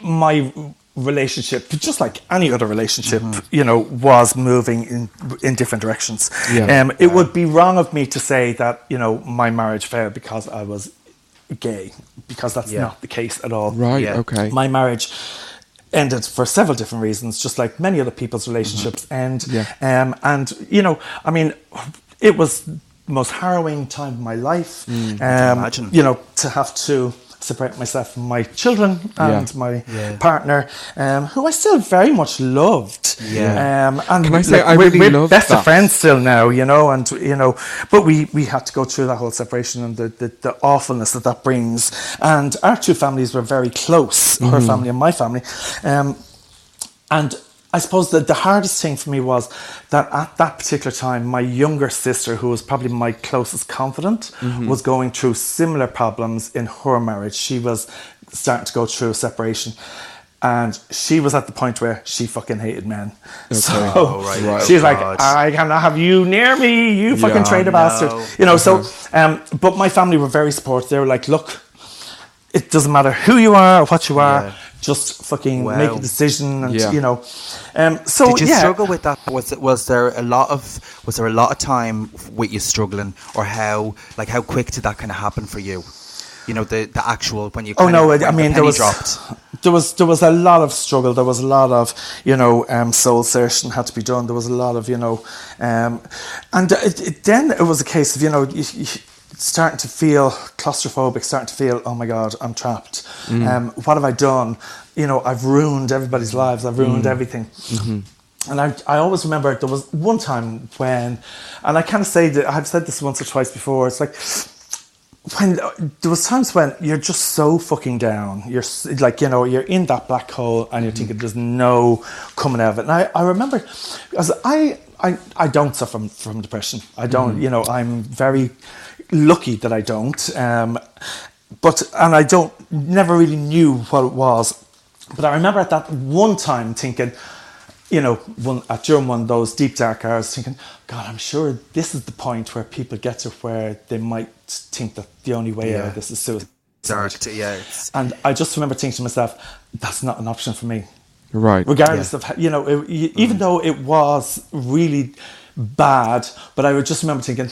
my relationship, just like any other relationship, you know, was moving in in different directions. Yeah. Um, it would be wrong of me to say that you know my marriage failed because I was gay, because that's Yeah. not the case at all. Right. Yeah. Okay. My marriage ended for several different reasons, just like many other people's relationships end. Yeah. Um, and you know, I mean, it was the most harrowing time of my life. um, imagine. You know, to have to separate myself from my children and Yeah. my Yeah. partner, um, who I still very much loved. Yeah. Um, and Can I say, I we're, really we're love best that. of friends still now, you know, and you know, but we we had to go through that whole separation and the the, the awfulness that that brings. And our two families were very close, Mm-hmm. her family and my family, um, and. I suppose that the hardest thing for me was that at that particular time, my younger sister, who was probably my closest confidant, Mm-hmm. was going through similar problems in her marriage. She was starting to go through a separation. And she was at the point where she fucking hated men. So Oh, right. Right. she's like, I cannot have you near me, you fucking Yeah. traitor No. bastard. You know, so, Uh-huh. um, but my family were very supportive. They were like, look, it doesn't matter who you are or what you are, Yeah. Just fucking Wow. make a decision and, Yeah. you know. Um, so, Did you yeah. struggle with that? Was it, was there a lot of was there a lot of time with you struggling, or how like how quick did that kind of happen for you? You know the the actual when you. Oh no! of, I when the mean, there was dropped. there was there was a lot of struggle. There was a lot of you know um, soul searching had to be done. There was a lot of you know, um, and it, it, then it was a case of you know you, you starting to feel claustrophobic, starting to feel oh my god, I'm trapped. Mm. Um, what have I done? You know, I've ruined everybody's lives. I've ruined mm. everything. Mm-hmm. And I, I always remember there was one time when, and I kind of say that I've said this once or twice before. It's like when there was times when you're just so fucking down. You're like you know you're in that black hole and you're mm-hmm. thinking there's no coming out of it. And I, I remember, because I, I I don't suffer from, from depression. I don't. Mm. You know I'm very lucky that I don't. Um, but and I don't never really knew what it was. But I remember at that one time thinking, you know, one at during one of those deep dark hours, thinking, God, I'm sure this is the point where people get to where they might think that the only way out of this is suicide. Dark, to- yeah. It's, And I just remember thinking to myself, that's not an option for me. Right. Regardless of, how- you know, it, y- even though it was really bad, but I would just remember thinking,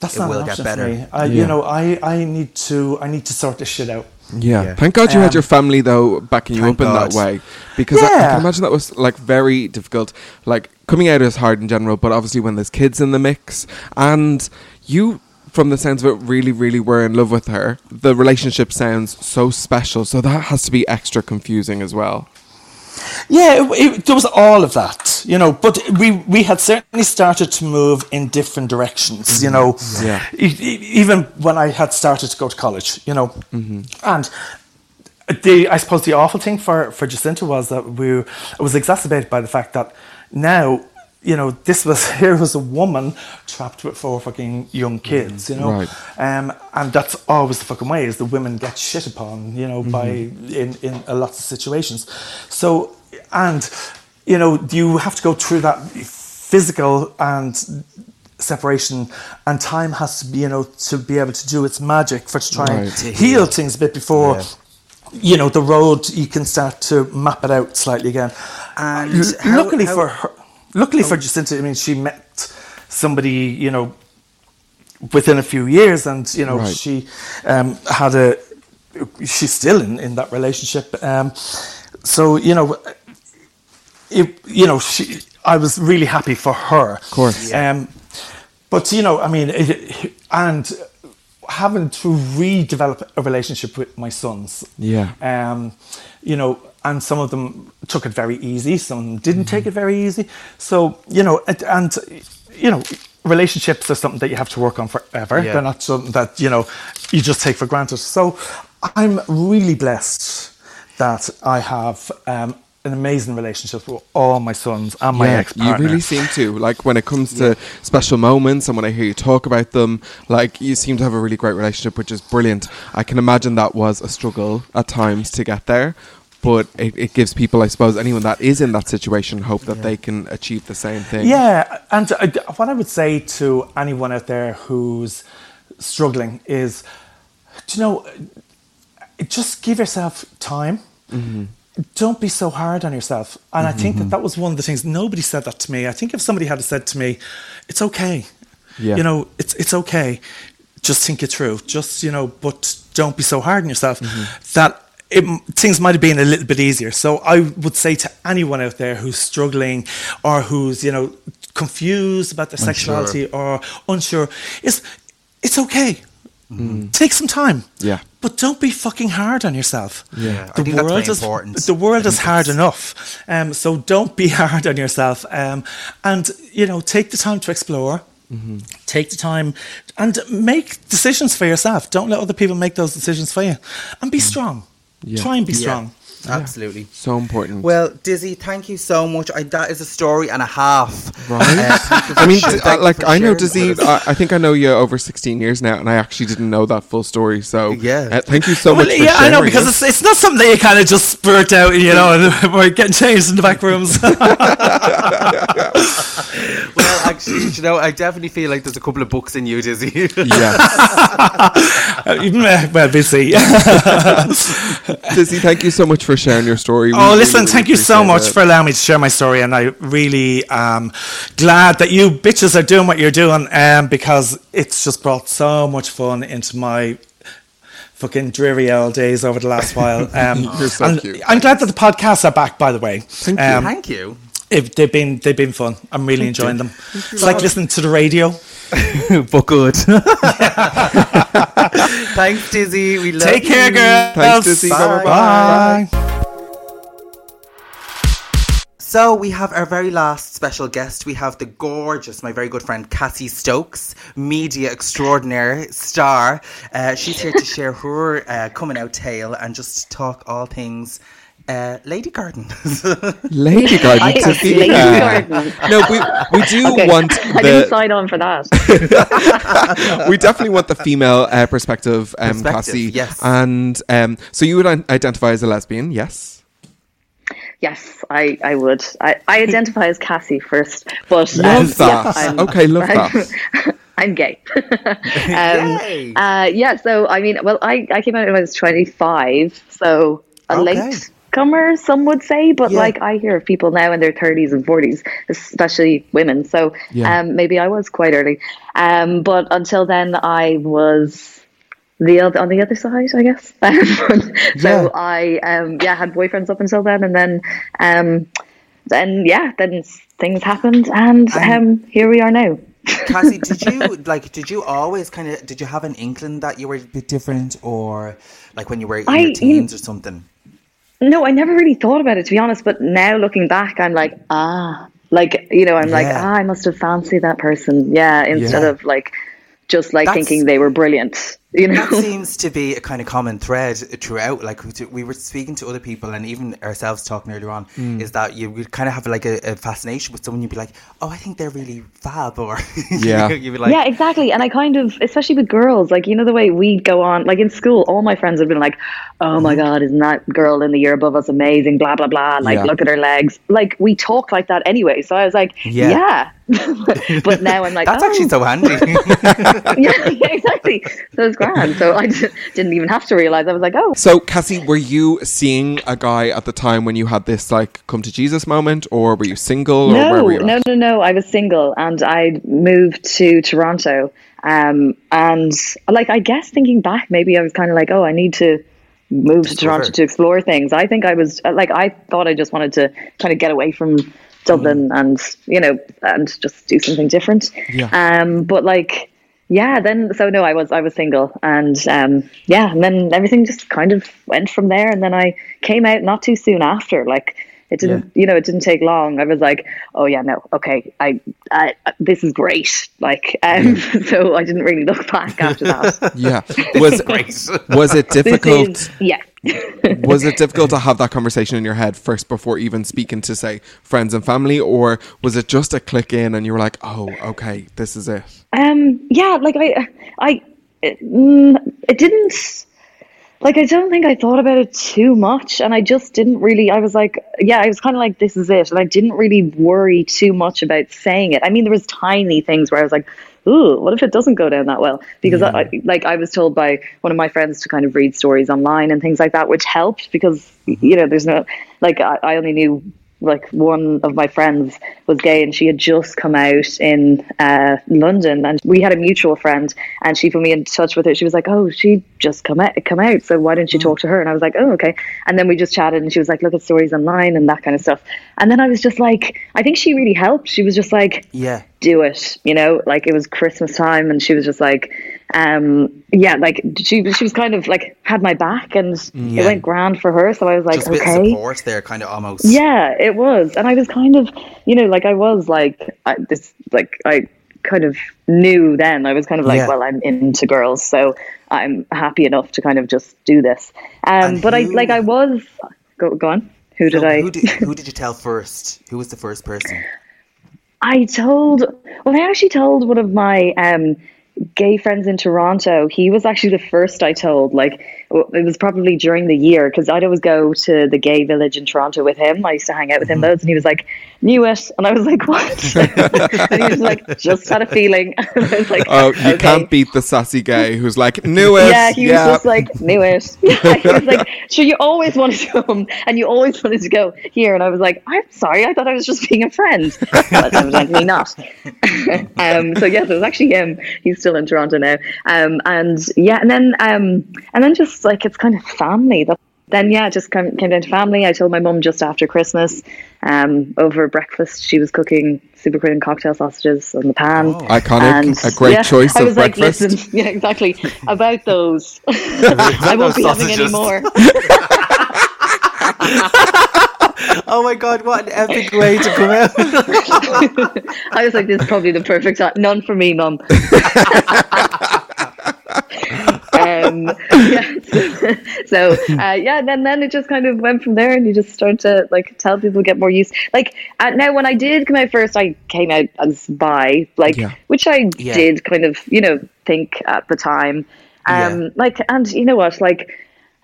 that's It not will an get option better. for me. I, Yeah. You know, I, I need to, I need to sort this shit out. Yeah. Yeah. Thank God you Um, had your family though backing you up in God. that way, because I, I can imagine that was like very difficult. Like coming out is hard in general, but obviously when there's kids in the mix, and you, from the sounds of it, really, really were in love with her. The relationship sounds so special, so that has to be extra confusing as well. Yeah, it, it, there was all of that, you know. But we we had certainly started to move in different directions, you mm-hmm. know. Yeah. E- even when I had started to go to college, you know, mm-hmm. and the I suppose the awful thing for for Jacinta was that we it was exacerbated by the fact that now. You know, this was here was a woman trapped with four fucking young kids. You know, Right. um, and that's always the fucking way is the women get shit upon, you know, by in in a lot of situations. So and you know you have to go through that physical and separation, and time has to be you know to be able to do its magic for to try and Right. To heal heal. things a bit before. Yeah. You know the road. You can start to map it out slightly again. And L- how- luckily how- for her, luckily for Jacinta, I mean, she met somebody. You know, within a few years, and you know Right. she um, had a. She's still in, in that relationship. Um, so you know, it, you know, she. I was really happy for her. Of course. Um, but you know, I mean, it, and having to redevelop a relationship with my sons. Yeah. Um, you know, and some of them took it very easy. Some didn't take it very easy. So you know, and, and you know, relationships are something that you have to work on forever. Yeah. They're not something that you know you just take for granted. So I'm really blessed that I have um, an amazing relationship with all my sons and my yeah, ex you really seem to. Like when it comes to special moments and when I hear you talk about them, like you seem to have a really great relationship, which is brilliant. I can imagine that was a struggle at times to get there. But it, it gives people, I suppose, anyone that is in that situation, hope that they can achieve the same thing. Yeah, and uh, what I would say to anyone out there who's struggling is, do you know, uh, just give yourself time. Mm-hmm. Don't be so hard on yourself. And I think that that was one of the things. Nobody said that to me. I think if somebody had said to me, "It's okay," Yeah. you know, it's it's okay. Just think it through. Just you know, but don't be so hard on yourself. Mm-hmm. That it, things might have been a little bit easier. So I would say to anyone out there who's struggling or who's you know confused about their sexuality or unsure, is it's okay. Take some time. Yeah. But don't be fucking hard on yourself. Yeah, I think that's very important. the world is hard enough. Um, so don't be hard on yourself. Um, and you know, take the time to explore. Mm-hmm. Take the time and make decisions for yourself. Don't let other people make those decisions for you. And be strong. Yeah. Try and be strong. Absolutely. So important. Well, Dizzy, thank you so much. I, that is a story and a half. Right. Uh, thank you for I mean, share- uh, like I know Dizzy. I, I think I know you over 16 years now, and I actually didn't know that full story. So Yeah. uh, thank you so Well, much. For yeah, I know because it. it's, it's not something that you kind of just spurt out, you know, and we're getting changed in the back rooms. well, actually, you know, I definitely feel like there's a couple of books in you, Dizzy. yeah. Even, uh, well, busy. Dizzy, thank you so much for sharing your story. We Oh, really, listen, really thank you so much it. for allowing me to share my story. And I really am glad that you bitches are doing what you're doing um, because it's just brought so much fun into my fucking dreary old days over the last while. Um, You're so cute. I'm glad that the podcasts are back, by the way. Thank you. Thank you. If they've been they've been fun. I'm really enjoying them. It's like listening to the radio. but good. Thanks, Dizzy. We love you. Take care, you. girls. Thanks, Dizzy. Bye. Bye. So we have our very last special guest. We have the gorgeous, my very good friend Cassie Stokes, media extraordinaire star. Uh, she's here to share her uh, coming out tale and just talk all things Uh, Lady Garden. Lady Garden I- Lady female. Garden. No, we we do Okay, want I didn't sign on for that. we definitely want the female uh, perspective, um, Perspective, Cassie. yes. And um, so you would identify as a lesbian, yes? Yes, I, I would. I, I identify as Cassie first, but um, Love that. yes, I'm- Okay, love I'm, that. I'm gay. um, Yay. uh, yeah, so I mean, well, I, I came out when I was 25, so a Okay. late comer, some would say, but Yeah. like I hear of people now in their 30s and 40s, especially women. So Yeah. um, maybe I was quite early. Um, but until then, I was the other on the other side, I guess. so Yeah. I um yeah had boyfriends up until then, and then um then yeah then things happened, and um here we are now. Cassie, did you like? Did you always kind of? Did you have an inkling that you were a bit different, or like when you were in I- your you- teens or something? No, I never really thought about it to be honest. But now looking back, I'm like ah, like you know, I'm like ah, I must have fancied that person, yeah, instead Yeah. of like just like That's- thinking they were brilliant, you know. That seems to be a kind of common thread throughout. Like we- we were speaking to other people, and even ourselves talking earlier on, Mm. is that you would kind of have like a, a fascination with someone. You'd be like, "Oh, I think they're really fab," or Yeah. you'd be like, yeah, exactly. And I kind of, especially with girls, like, you know, the way we go on, like in school, all my friends have been like, oh my God, isn't that girl in the year above us amazing? Blah, blah, blah. Like, Yeah. look at her legs. Like, we talk like that anyway. So I was like, Yeah. yeah. but now I'm like, "That's oh, actually so handy." yeah, yeah, exactly. So it's grand. So I didn't even have to realize. I was like, oh, So, Cassie, were you seeing a guy at the time when you had this like come to Jesus moment, or were you single, or where No, were you? no, no, no. I was single and I moved to Toronto. Um, and like, I guess thinking back, maybe I was kind of like, oh, I need to move to Discover. Toronto to explore things. I think I was uh, like, I thought I just wanted to kind of get away from Dublin and, you know, and just do something different. Yeah. Um, but like, yeah, then, so no, I was, I was single and, um, yeah, and then everything just kind of went from there. And then I came out not too soon after, like, it didn't, you know, it didn't take long. I was like, oh yeah, no, okay, I, I this is great. Like, um, so I didn't really look back after that. Yeah, was was it difficult? is- yeah. was it difficult to have that conversation in your head first before even speaking to say friends and family, or was it just a click in and you were like, oh, okay, this is it? Um, yeah, like I, I, it, mm, it didn't. Like I don't think I thought about it too much, and I just didn't really. I was like, yeah, I was kind of like, this is it, and I didn't really worry too much about saying it. I mean, there was tiny things where I was like, ooh, what if it doesn't go down that well? Because I, like I was told by one of my friends to kind of read stories online and things like that, which helped because you know, there's no like I, I only knew like one of my friends was gay and she had just come out in uh, London and we had a mutual friend and she put me in touch with her. She was like, "Oh, she just come out, come out. So why didn't you talk to her?" And I was like, "Oh, okay." And then we just chatted and she was like, "Look at stories online and that kind of stuff." And then I was just like, I think she really helped. She was just like, yeah, do it you know like it was christmas time and she was just like um yeah like she she was kind of like had my back and Yeah. it went grand for her so i was like just okay support there, kind of almost. yeah it was and i was kind of you know like i was like I, this like i kind of knew then i was kind of like Yeah. well i'm into girls so i'm happy enough to kind of just do this um but i like i was go, go on who did So i Who did, who did you tell first? Who was the first person? I told, well, I actually told one of my um, gay friends in Toronto. He was actually the first I told. Like, it was probably during the year because I'd always go to the gay village in Toronto with him. I used to hang out with him loads, and he was like, "Knew it," and I was like, "What?" and he was like, "Just had a feeling." and I was like, Oh, you "Okay." can't beat the sassy guy who's like, knew it. Yeah, he was just like, knew it. Yeah, he was like, sure, you always wanted to come and you always wanted to go here. And I was like, I'm sorry, I thought I was just being a friend. But evidently not. um, so yes, it was actually him. He's still in Toronto now. Um, and yeah, and then um, and then just like it's kind of family. That then yeah, just came, came down to family. I told my mum just after Christmas, um, over breakfast, she was cooking Superquinn cocktail sausages on the pan. Iconic, a great choice I of was like, breakfast. listen, yeah, exactly. About those, I won't be having any more. oh my god, what an epic way to come out! I was like, this is probably the perfect time. None for me, mum. Um, yeah, so uh, yeah, then then it just kind of went from there, and you just start to like tell people get more used. Like uh, now, when I did come out first, I came out as bi, like Yeah. which I Yeah. did kind of you know think at the time. Um, Yeah. like and you know what, like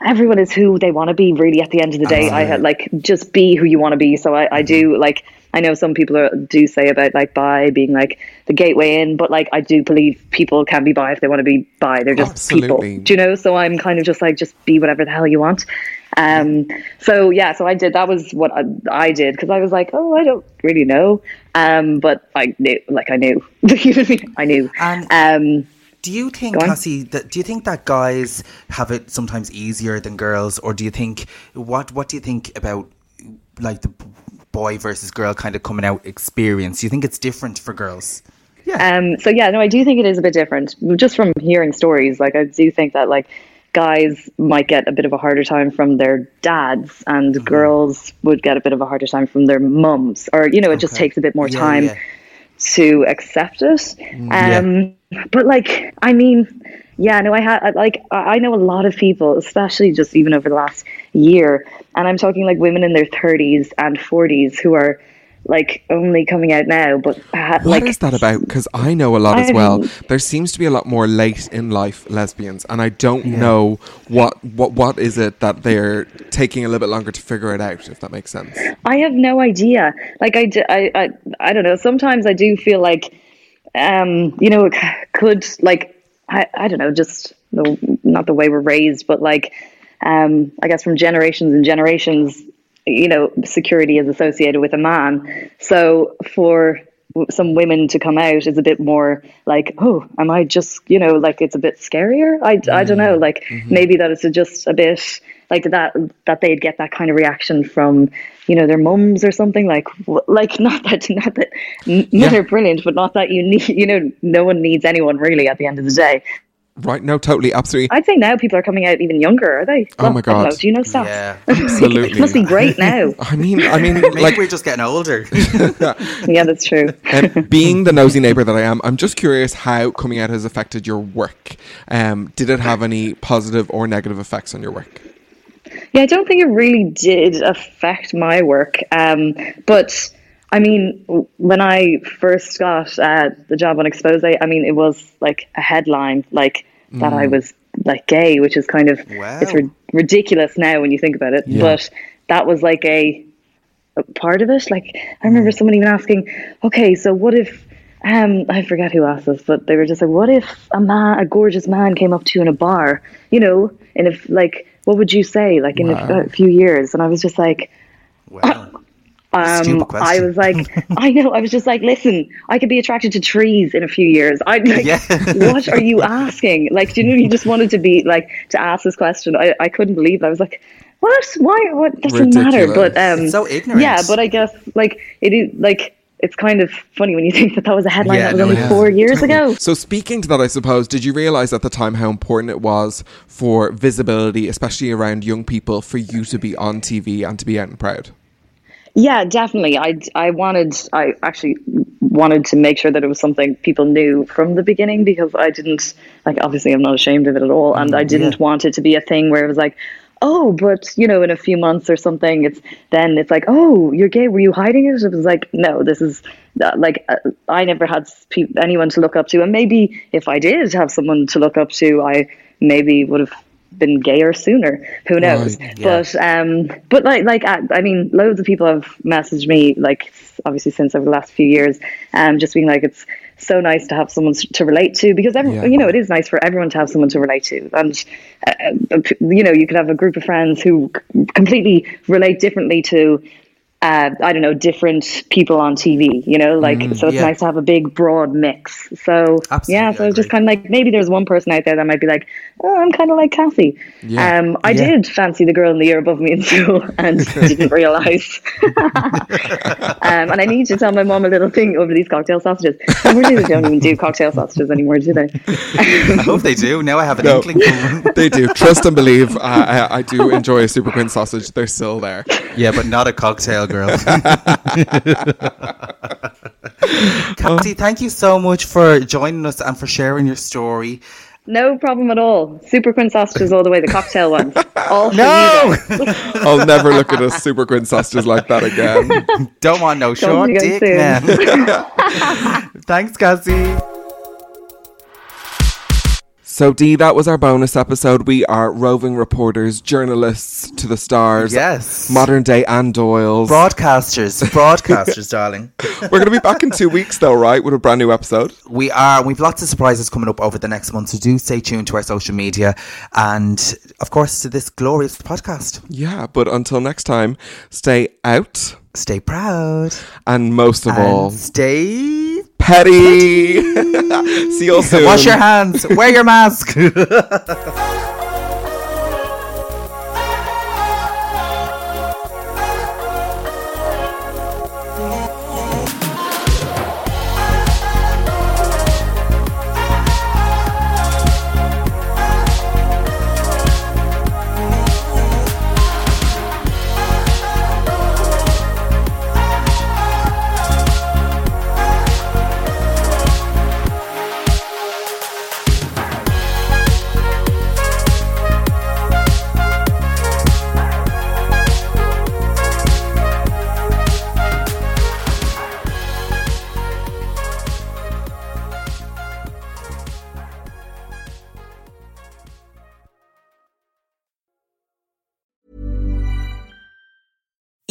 everyone is who they want to be. Really, at the end of the day, I had like just be who you want to be. So I, I do like. I know some people are, do say about like bi being like the gateway in, but like I do believe people can be bi if they want to be bi. They're just Absolutely. people. Do you know? So I'm kind of just like just be whatever the hell you want. Um. So yeah. So I did. That was what I, I did because I was like, oh, I don't really know. Um. But I knew. Like I knew. you know what I mean? I knew. And Um. do you think, Cassie, that do you think that guys have it sometimes easier than girls, or do you think what what do you think about like the boy versus girl kind of coming out experience? Do you think it's different for girls? Yeah. Um, so yeah, no, I do think it is a bit different. Just from hearing stories, like I do think that like guys might get a bit of a harder time from their dads, and Mm-hmm. girls would get a bit of a harder time from their mums, or you know, it just takes a bit more Yeah, time yeah. to accept it. Um, But like, I mean, yeah, no, I had like I I know a lot of people, especially just even over the last year, and I'm talking like women in their 30s and 40s who are like only coming out now, but ha- What like is that about? Because I know a lot as well. mean- There seems to be a lot more late in life lesbians, and I don't know what what what is it that they're taking a little bit longer to figure it out. If that makes sense. I have no idea. Like i i don't know. Sometimes I do feel like, um, you know, could like, I, I don't know, just the, not the way we're raised, but like, um, I guess from generations and generations, you know, security is associated with a man. So for some women to come out is a bit more like, oh, am I just, you know, like it's a bit scarier. I, I don't know. Like maybe that it's just a bit like that, that they'd get that kind of reaction from, you know, their mums or something like, like not that, not that men Yeah. are brilliant, but not that you need, you know, no one needs anyone really at the end of the day. Right? now, totally, absolutely. I'd say now people are coming out even younger, are they? Oh my I don't know. God. Do you know stuff? Yeah. Absolutely. it must be great now. I mean, I mean, Maybe like we're just getting older. yeah, that's true. um, being the nosy neighbor that I am, I'm just curious how coming out has affected your work. Um, did it have any positive or negative effects on your work? Yeah, I don't think it really did affect my work. Um, but I mean, when I first got uh, the job on Xposé, I mean, it was like a headline, like that I was like gay, which is kind of Wow. it's ri- ridiculous now when you think about it. But that was like a, a part of it. Like I remember someone even asking, "Okay, so what if?" Um, I forget who asked this, but they were just like, "What if a man, a gorgeous man, came up to you in a bar? You know, and if like, what would you say? Like in a, a few years?" And I was just like, Wow. Um, I was like, I know. I was just like, listen, I could be attracted to trees in a few years. I like, Yeah. what are you asking? Like, do you know? You just wanted to be like to ask this question. I, I couldn't believe. It. I was like, what? Why? What doesn't matter? But um, It's so ignorant. Yeah, but I guess like it is like it's kind of funny when you think that that was a headline Yeah, that was no, only it is. four years ago. So, speaking to that, I suppose, did you realize at the time how important it was for visibility, especially around young people, for you to be on TV and to be out and proud? Yeah, definitely. I I wanted I actually wanted to make sure that it was something people knew from the beginning because I didn't like obviously I'm not ashamed of it at all. And I didn't want it to be a thing where it was like oh but you know in a few months or something it's then it's like oh you're gay. Were you hiding it? It was like no this is uh, like uh, I never had pe- anyone to look up to. And maybe if I did have someone to look up to I maybe would have been gayer sooner who knows Right, yeah. but um but like like I, I mean loads of people have messaged me like obviously since over the last few years um just being like it's so nice to have someone to relate to because every, Yeah. you know it is nice for everyone to have someone to relate to and uh, uh, you know you could have a group of friends who completely relate differently to uh, I don't know, different people on TV, you know, like, so it's yeah. nice to have a big, broad mix. So, Absolutely, yeah, so I it's just kind of like, maybe there's one person out there that might be like, oh, I'm kind of like Cassie. Yeah. Um, I Yeah. did fancy the girl in the year above me in school and didn't realize. um, and I need to tell my mom a little thing over these cocktail sausages. And really, they don't even do cocktail sausages anymore, do they? I hope they do. Now I have an No. inkling they do. Trust and believe. I, I, I do enjoy a Superquinn sausage. They're still there. Yeah, but not a cocktail girl. Cassie, thank you so much for joining us and for sharing your story. No problem at all. Super Quinn sausages all the way, the cocktail ones. All for No! you guys. I'll never look at a Superquinn sausages like that again. Don't want no Talk short to you guys dick man. Thanks, Cassie. So, Dee, that was our bonus episode. We are roving reporters, journalists to the stars. Yes. Modern day Anne Doyle's. Broadcasters, broadcasters, darling. We're going to be back in two weeks, though, right? With a brand new episode. We are. We've lots of surprises coming up over the next month, so do stay tuned to our social media and, of course, to this glorious podcast. Yeah, but until next time, stay out. Stay proud. And most of And all, stay petty. See you all soon. Wash your hands. Wear your mask.